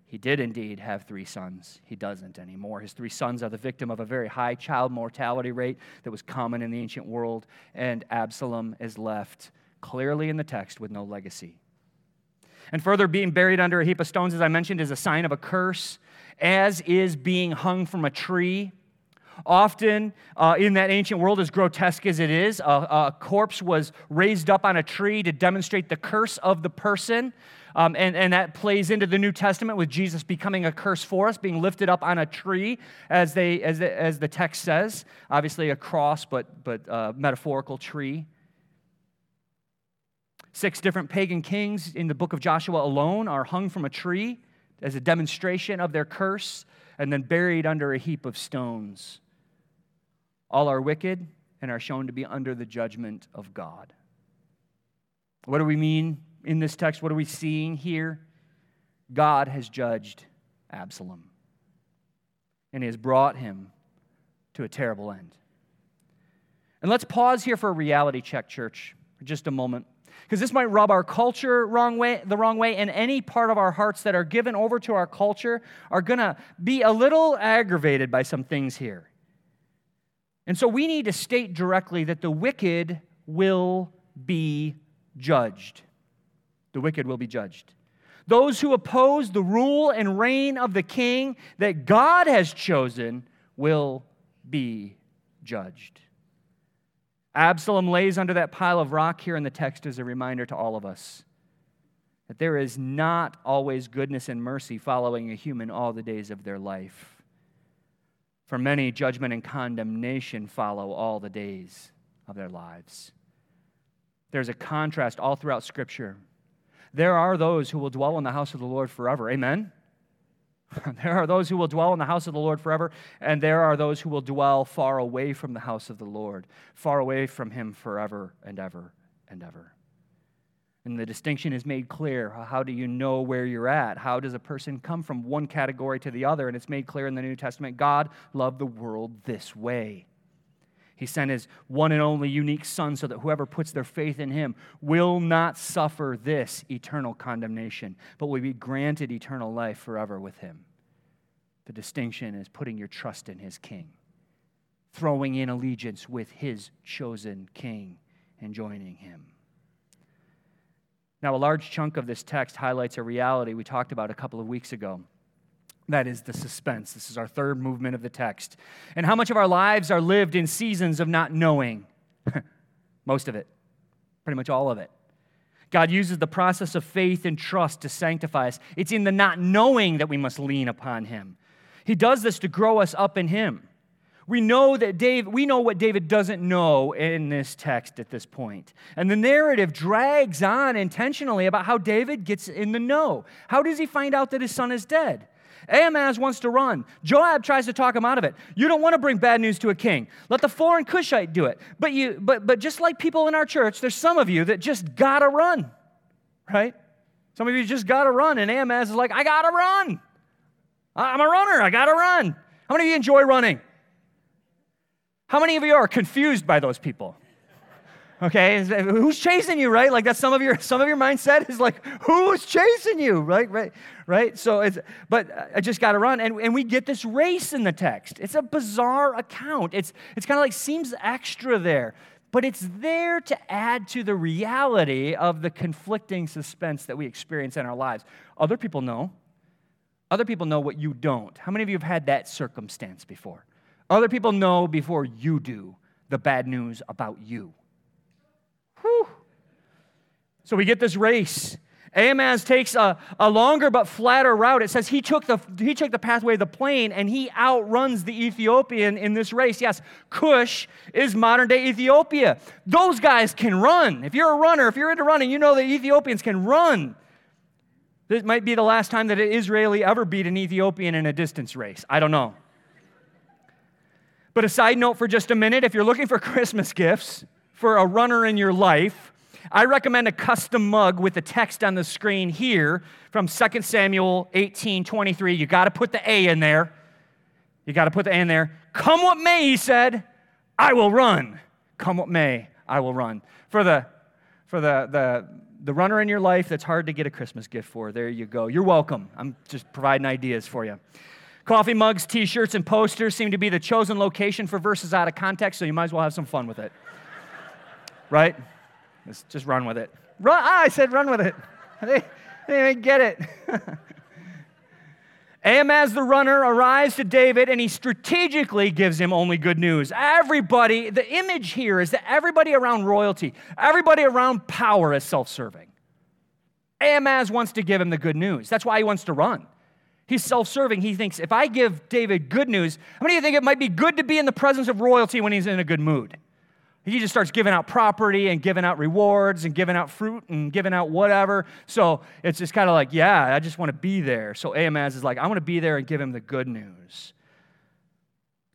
He did indeed have three sons. He doesn't anymore. His three sons are the victim of a very high child mortality rate that was common in the ancient world, and Absalom is left clearly in the text with no legacy. And further, being buried under a heap of stones, as I mentioned, is a sign of a curse, as is being hung from a tree Often uh, in that ancient world, as grotesque as it is, a, a, corpse was raised up on a tree to demonstrate the curse of the person. Um, and, and that plays into the New Testament with Jesus becoming a curse for us, being lifted up on a tree, as, they, as, the, as the text says. Obviously, a cross, but, but uh, metaphorical tree. Six different pagan kings in the book of Joshua alone are hung from a tree as a demonstration of their curse and then buried under a heap of stones. All are wicked and are shown to be under the judgment of God. What do we mean in this text? What are we seeing here? God has judged Absalom, and has brought him to a terrible end. And let's pause here for a reality check, church, for just a moment. Because this might rub our culture wrong way, the wrong way, and any part of our hearts that are given over to our culture are going to be a little aggravated by some things here. And so we need to state directly that the wicked will be judged. The wicked will be judged. Those who oppose the rule and reign of the king that God has chosen will be judged. Absalom lays under that pile of rock here in the text as a reminder to all of us that there is not always goodness and mercy following a human all the days of their life. For many, judgment and condemnation follow all the days of their lives. There's a contrast all throughout Scripture. There are those who will dwell in the house of the Lord forever. Amen? <laughs> there are those who will dwell in the house of the Lord forever, and there are those who will dwell far away from the house of the Lord, far away from Him forever and ever and ever. And the distinction is made clear. How do you know where you're at? How does a person come from one category to the other? And it's made clear in the New Testament God loved the world this way. He sent his one and only unique Son so that whoever puts their faith in him will not suffer this eternal condemnation, but will be granted eternal life forever with him. The distinction is putting your trust in his King, throwing in allegiance with his chosen King, and joining him. Now, a large chunk of this text highlights a reality we talked about a couple of weeks ago. That is the suspense. This is our third movement of the text. And how much of our lives are lived in seasons of not knowing? <laughs> Most of it, pretty much all of it. God uses the process of faith and trust to sanctify us. It's in the not knowing that we must lean upon Him. He does this to grow us up in Him. We know that Dave, we know what David doesn't know in this text at this point. And the narrative drags on intentionally about how David gets in the know. How does he find out that his son is dead? Ahimaaz wants to run. Joab tries to talk him out of it. You don't want to bring bad news to a king. Let the foreign Cushite do it. But you but but just like people in our church, there's some of you that just gotta run. Right? Some of you just gotta run. And Ahimaaz is like, I gotta run. I'm a runner. I gotta run. How many of you enjoy running? How many of you are confused by those people? Okay, who's chasing you, right? Like that's some of your some of your mindset is like, who's chasing you, right? Right, right. So it's but I just got to run, and, and we get this race in the text. It's a bizarre account. It's it's kind of like seems extra there, but it's there to add to the reality of the conflicting suspense that we experience in our lives. Other people know. Other people know what you don't. How many of you have had that circumstance before? Other people know before you do the bad news about you. Whew. So we get this race. Ahimaaz takes a, a longer but flatter route. It says he took, the, he took the pathway of the plain and he outruns the Ethiopian in this race. Yes, Cush is modern day Ethiopia. Those guys can run. If you're a runner, if you're into running, you know that Ethiopians can run. This might be the last time that an Israeli ever beat an Ethiopian in a distance race. I don't know. But a side note for just a minute if you're looking for <laughs> Christmas gifts for a runner in your life, I recommend a custom mug with the text on the screen here from 2 Samuel 18 23. You got to put the A in there. You got to put the A in there. Come what may, he said, I will run. Come what may, I will run. For the for the the the runner in your life that's hard to get a Christmas gift for, there you go. You're welcome. I'm just providing ideas for you. Coffee mugs, t shirts, and posters seem to be the chosen location for verses out of context, so you might as well have some fun with it. right? Just, just run with it. Run, ah, I said run with it. <laughs> They, they didn't get it. <laughs> Ahimaaz the runner arrives to David and he strategically gives him only good news. Everybody, the image here is that everybody around royalty, everybody around power is self serving. Ahimaaz wants to give him the good news. That's why he wants to run. He's self serving. He thinks, if I give David good news, how many of you think it might be good to be in the presence of royalty when he's in a good mood? He just starts giving out property and giving out rewards and giving out fruit and giving out whatever. So it's just kind of like, yeah, I just want to be there. So Ahimaaz is like, I want to be there and give him the good news.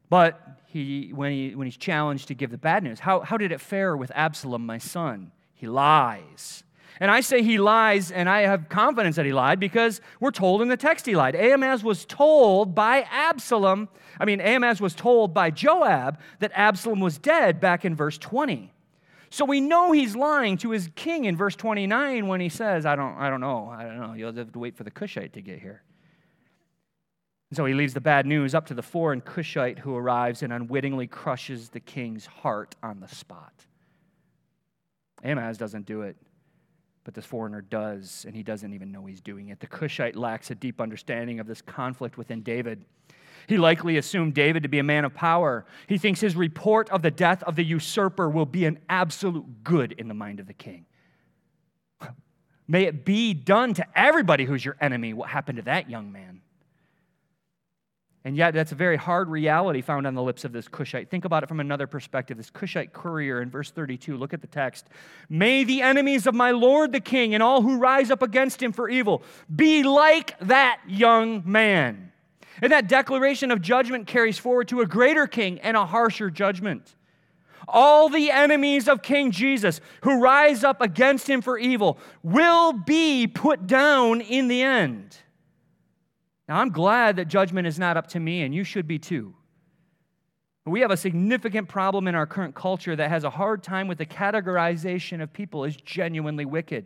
But he, when, he, when he's challenged to give the bad news, how, how did it fare with Absalom, my son? He lies. And I say he lies, and I have confidence that he lied because we're told in the text he lied. Ahimaaz was told by Absalom, I mean, Ahimaaz was told by Joab that Absalom was dead back in verse 20. So we know he's lying to his king in verse 29 when he says, I don't, I don't know, I don't know, you'll have to wait for the Cushite to get here. And so he leaves the bad news up to the foreign Cushite who arrives and unwittingly crushes the king's heart on the spot. Ahimaaz doesn't do it but this foreigner does, and he doesn't even know he's doing it. The Cushite lacks a deep understanding of this conflict within David. He likely assumed David to be a man of power. He thinks his report of the death of the usurper will be an absolute good in the mind of the king. May it be done to everybody who's your enemy what happened to that young man. And yet, that's a very hard reality found on the lips of this Cushite. Think about it from another perspective. This Cushite courier in verse 32, look at the text. May the enemies of my Lord the king and all who rise up against him for evil be like that young man. And that declaration of judgment carries forward to a greater king and a harsher judgment. All the enemies of King Jesus who rise up against him for evil will be put down in the end. Now, I'm glad that judgment is not up to me, and you should be too. We have a significant problem in our current culture that has a hard time with the categorization of people as genuinely wicked.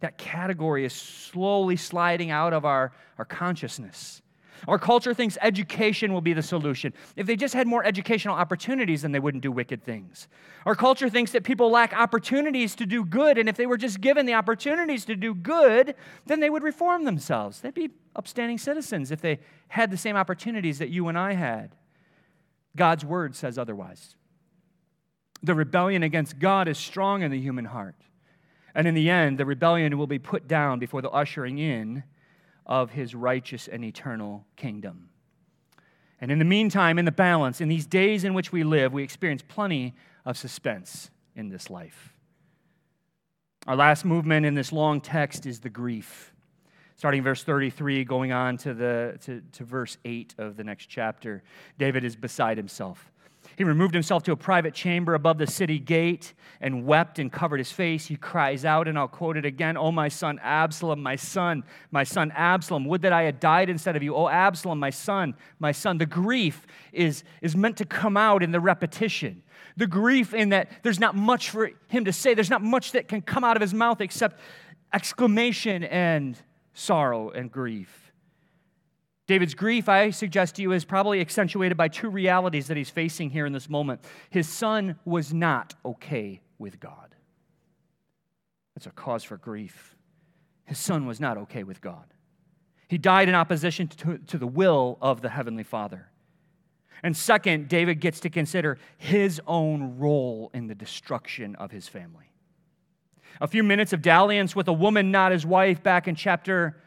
That category is slowly sliding out of our, our consciousness. Our culture thinks education will be the solution. If they just had more educational opportunities, then they wouldn't do wicked things. Our culture thinks that people lack opportunities to do good, and if they were just given the opportunities to do good, then they would reform themselves. They'd be upstanding citizens if they had the same opportunities that you and I had. God's word says otherwise. The rebellion against God is strong in the human heart. And in the end, the rebellion will be put down before the ushering in of his righteous and eternal kingdom. And in the meantime, in the balance, in these days in which we live, we experience plenty of suspense in this life. Our last movement in this long text is the grief. Starting verse 33, going on to, the, to, to verse 8 of the next chapter, David is beside himself. He removed himself to a private chamber above the city gate and wept and covered his face. He cries out, and I'll quote it again Oh, my son Absalom, my son, my son Absalom, would that I had died instead of you. Oh, Absalom, my son, my son. The grief is, is meant to come out in the repetition. The grief in that there's not much for him to say, there's not much that can come out of his mouth except exclamation and sorrow and grief. David's grief, I suggest to you, is probably accentuated by two realities that he's facing here in this moment. His son was not okay with God. That's a cause for grief. His son was not okay with God. He died in opposition to, to the will of the Heavenly Father. And second, David gets to consider his own role in the destruction of his family. A few minutes of dalliance with a woman not his wife back in chapter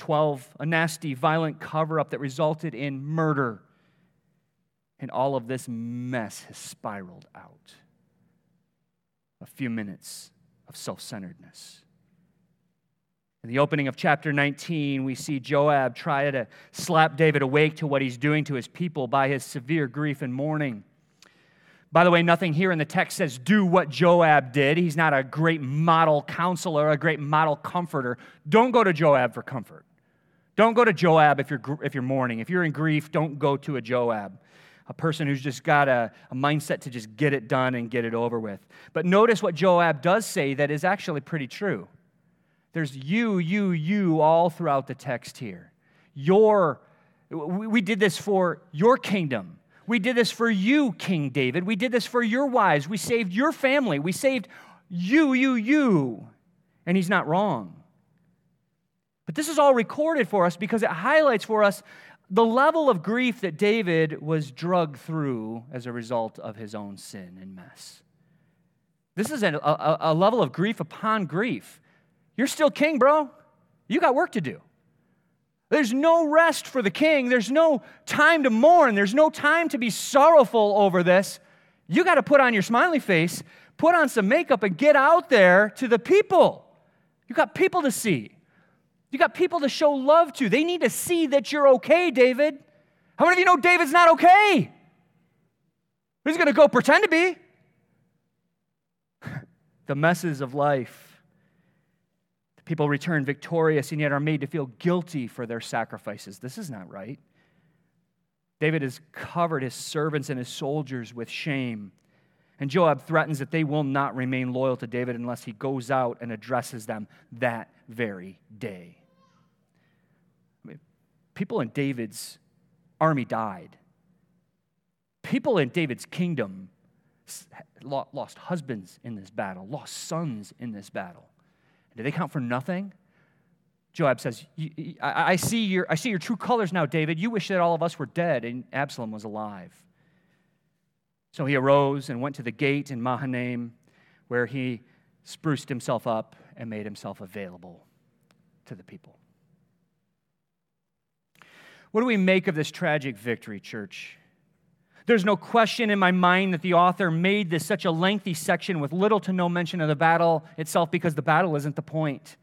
12, a nasty, violent cover up that resulted in murder. And all of this mess has spiraled out. A few minutes of self centeredness. In the opening of chapter 19, we see Joab try to slap David awake to what he's doing to his people by his severe grief and mourning. By the way, nothing here in the text says do what Joab did. He's not a great model counselor, a great model comforter. Don't go to Joab for comfort. Don't go to Joab if you're, if you're mourning. If you're in grief, don't go to a Joab, a person who's just got a, a mindset to just get it done and get it over with. But notice what Joab does say that is actually pretty true. There's you, you, you all throughout the text here. Your, we, we did this for your kingdom. We did this for you, King David. We did this for your wives. We saved your family. We saved you, you, you. And he's not wrong. But this is all recorded for us because it highlights for us the level of grief that David was drugged through as a result of his own sin and mess. This is a, a, a level of grief upon grief. You're still king, bro. You got work to do. There's no rest for the king. There's no time to mourn. There's no time to be sorrowful over this. You got to put on your smiley face, put on some makeup, and get out there to the people. You got people to see. You got people to show love to. They need to see that you're okay, David. How many of you know David's not okay? He's going to go pretend to be. <laughs> the messes of life. The people return victorious and yet are made to feel guilty for their sacrifices. This is not right. David has covered his servants and his soldiers with shame. And Joab threatens that they will not remain loyal to David unless he goes out and addresses them that very day. People in David's army died. People in David's kingdom lost husbands in this battle, lost sons in this battle. Did they count for nothing? Joab says, I, see your, I see your true colors now, David. You wish that all of us were dead and Absalom was alive. So he arose and went to the gate in Mahanaim, where he spruced himself up and made himself available to the people. What do we make of this tragic victory, church? There's no question in my mind that the author made this such a lengthy section with little to no mention of the battle itself because the battle isn't the point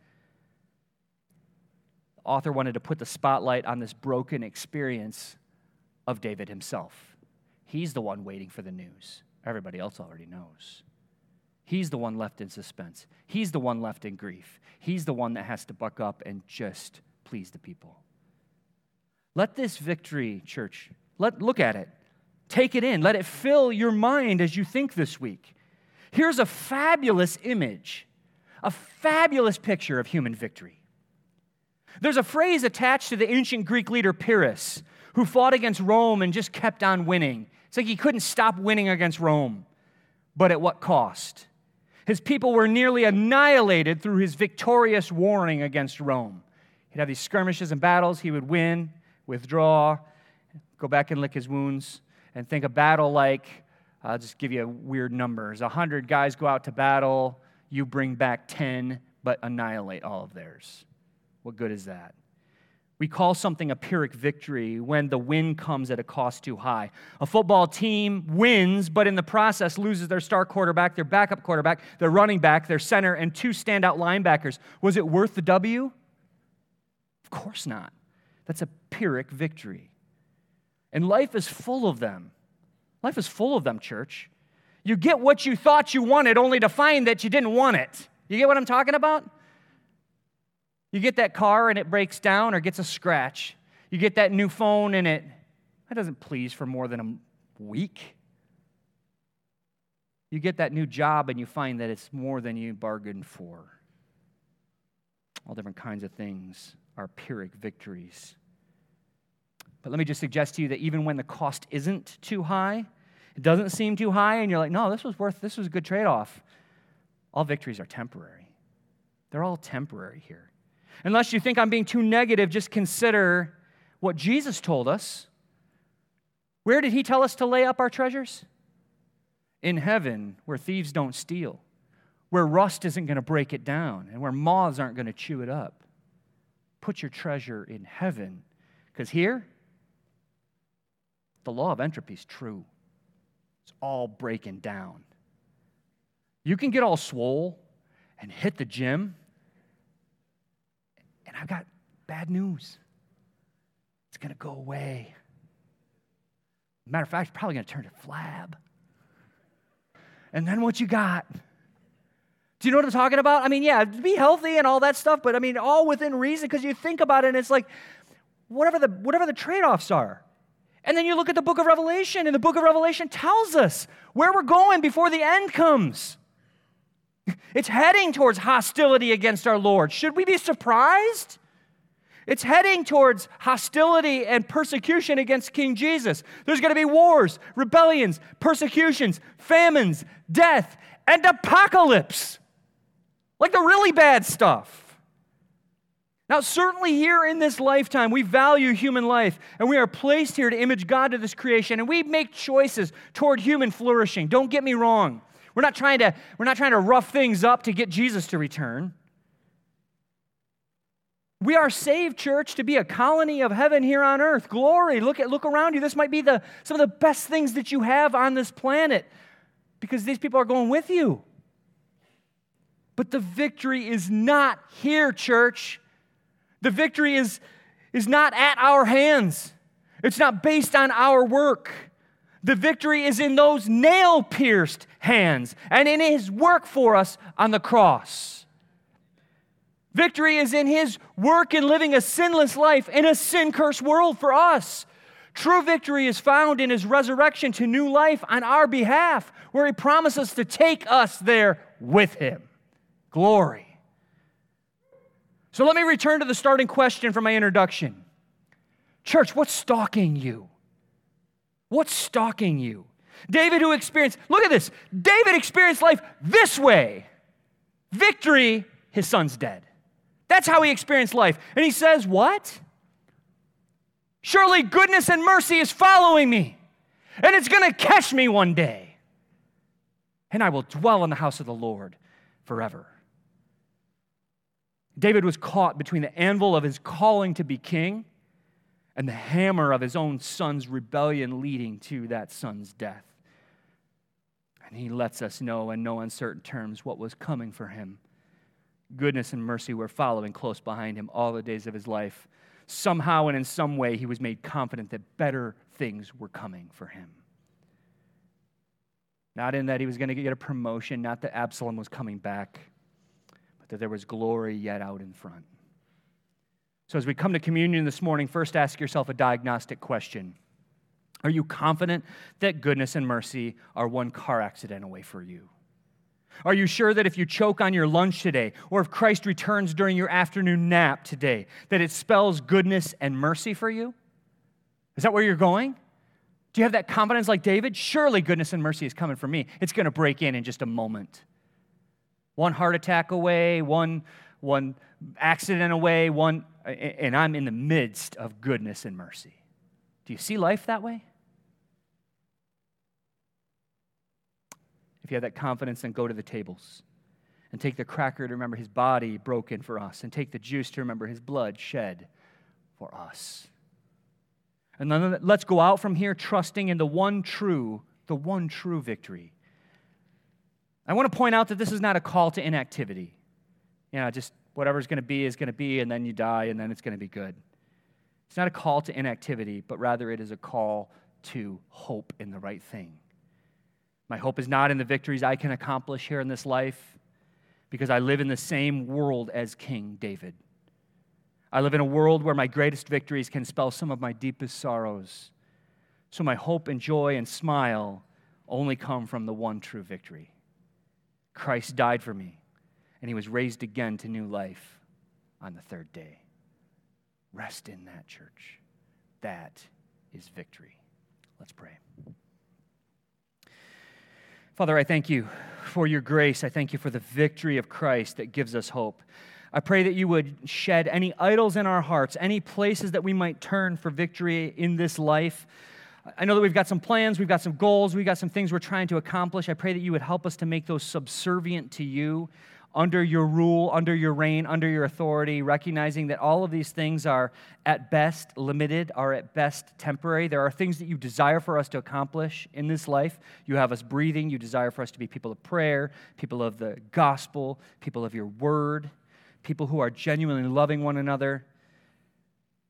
The author wanted to put the spotlight on this broken experience of David himself. He's the one waiting for the news. Everybody else already knows. He's the one left in suspense. He's the one left in grief. He's the one that has to buck up and just please the people. Let this victory, church, let, look at it. Take it in. Let it fill your mind as you think this week. Here's a fabulous image, a fabulous picture of human victory. There's a phrase attached to the ancient Greek leader Pyrrhus, who fought against Rome and just kept on winning. It's like he couldn't stop winning against Rome. But at what cost? His people were nearly annihilated through his victorious warring against Rome. He'd have these skirmishes and battles, he would win, withdraw, go back and lick his wounds, and think a battle like I'll just give you weird numbers. A hundred guys go out to battle, you bring back 10, but annihilate all of theirs. What good is that? We call something a Pyrrhic victory when the win comes at a cost too high. A football team wins, but in the process loses their star quarterback, their backup quarterback, their running back, their center, and two standout linebackers. Was it worth the W? Of course not. That's a Pyrrhic victory. And life is full of them. Life is full of them, church. You get what you thought you wanted only to find that you didn't want it. You get what I'm talking about? You get that car and it breaks down or gets a scratch. You get that new phone and it that doesn't please for more than a week. You get that new job and you find that it's more than you bargained for. All different kinds of things are Pyrrhic victories. But let me just suggest to you that even when the cost isn't too high, it doesn't seem too high, and you're like, no, this was worth, this was a good trade off. All victories are temporary. They're all temporary here. Unless you think I'm being too negative, just consider what Jesus told us. Where did he tell us to lay up our treasures? In heaven, where thieves don't steal, where rust isn't going to break it down, and where moths aren't going to chew it up. Put your treasure in heaven. Because here, the law of entropy is true. It's all breaking down. You can get all swole and hit the gym and I've got bad news. It's going to go away. Matter of fact, it's probably going to turn to flab. And then what you got? Do you know what I'm talking about? I mean, yeah, be healthy and all that stuff, but I mean, all within reason because you think about it and it's like, whatever the, whatever the trade offs are. And then you look at the book of Revelation, and the book of Revelation tells us where we're going before the end comes. <laughs> It's heading towards hostility against our Lord. Should we be surprised? It's heading towards hostility and persecution against King Jesus. There's going to be wars, rebellions, persecutions, famines, death, and apocalypse. Like the really bad stuff. Now, certainly here in this lifetime, we value human life and we are placed here to image God to this creation and we make choices toward human flourishing. Don't get me wrong. We're not trying to, we're not trying to rough things up to get Jesus to return. We are saved, church, to be a colony of heaven here on earth. Glory. Look at look around you. This might be the some of the best things that you have on this planet. because these people are going with you. But the victory is not here, church. The victory is, is not at our hands, it's not based on our work. The victory is in those nail pierced hands and in his work for us on the cross. Victory is in his work in living a sinless life in a sin cursed world for us. True victory is found in his resurrection to new life on our behalf, where he promises to take us there with him. Glory. So let me return to the starting question from my introduction. Church, what's stalking you? What's stalking you? David, who experienced, look at this. David experienced life this way victory, his son's dead. That's how he experienced life. And he says, What? Surely goodness and mercy is following me, and it's to catch me one day. And I will dwell in the house of the Lord forever. David was caught between the anvil of his calling to be king and the hammer of his own son's rebellion leading to that son's death. And he lets us know in no uncertain terms what was coming for him. Goodness and mercy were following close behind him all the days of his life. Somehow and in some way, he was made confident that better things were coming for him. Not in that he was going to get a promotion, not that Absalom was coming back, that there was glory yet out in front. So, as we come to communion this morning, first ask yourself a diagnostic question Are you confident that goodness and mercy are one car accident away for you? Are you sure that if you choke on your lunch today, or if Christ returns during your afternoon nap today, that it spells goodness and mercy for you? Is that where you're going? Do you have that confidence like David? Surely goodness and mercy is coming for me. It's going to break in in just a moment. One heart attack away, one, one accident away, one and I'm in the midst of goodness and mercy. Do you see life that way? If you have that confidence, then go to the tables and take the cracker to remember his body broken for us, and take the juice to remember his blood shed for us. And then let's go out from here trusting in the one true, the one true victory. I want to point out that this is not a call to inactivity. You know, just whatever's going to be is going to be, and then you die, and then it's going to be good. It's not a call to inactivity, but rather it is a call to hope in the right thing. My hope is not in the victories I can accomplish here in this life, because I live in the same world as King David. I live in a world where my greatest victories can spell some of my deepest sorrows. So my hope and joy and smile only come from the one true victory. Christ died for me and he was raised again to new life on the third day. Rest in that, church. That is victory. Let's pray. Father, I thank you for your grace. I thank you for the victory of Christ that gives us hope. I pray that you would shed any idols in our hearts, any places that we might turn for victory in this life. I know that we've got some plans, we've got some goals, we've got some things we're trying to accomplish. I pray that you would help us to make those subservient to you under your rule, under your reign, under your authority, recognizing that all of these things are at best limited, are at best temporary. There are things that you desire for us to accomplish in this life. You have us breathing. You desire for us to be people of prayer, people of the gospel, people of your word, people who are genuinely loving one another.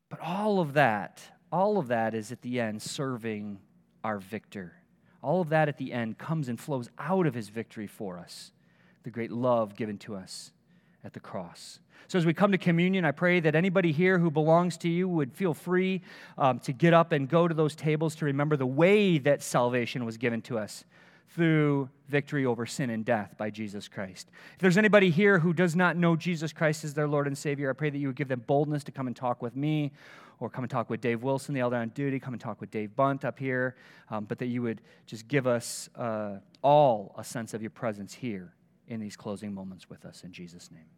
But all of that, all of that is at the end serving our victor. All of that at the end comes and flows out of his victory for us the great love given to us at the cross. So, as we come to communion, I pray that anybody here who belongs to you would feel free um, to get up and go to those tables to remember the way that salvation was given to us through victory over sin and death by Jesus Christ. If there's anybody here who does not know Jesus Christ as their Lord and Savior, I pray that you would give them boldness to come and talk with me or come and talk with Dave Wilson, the elder on duty, come and talk with Dave Bunt up here, um, but that you would just give us uh, all a sense of your presence here in these closing moments with us. In Jesus' name.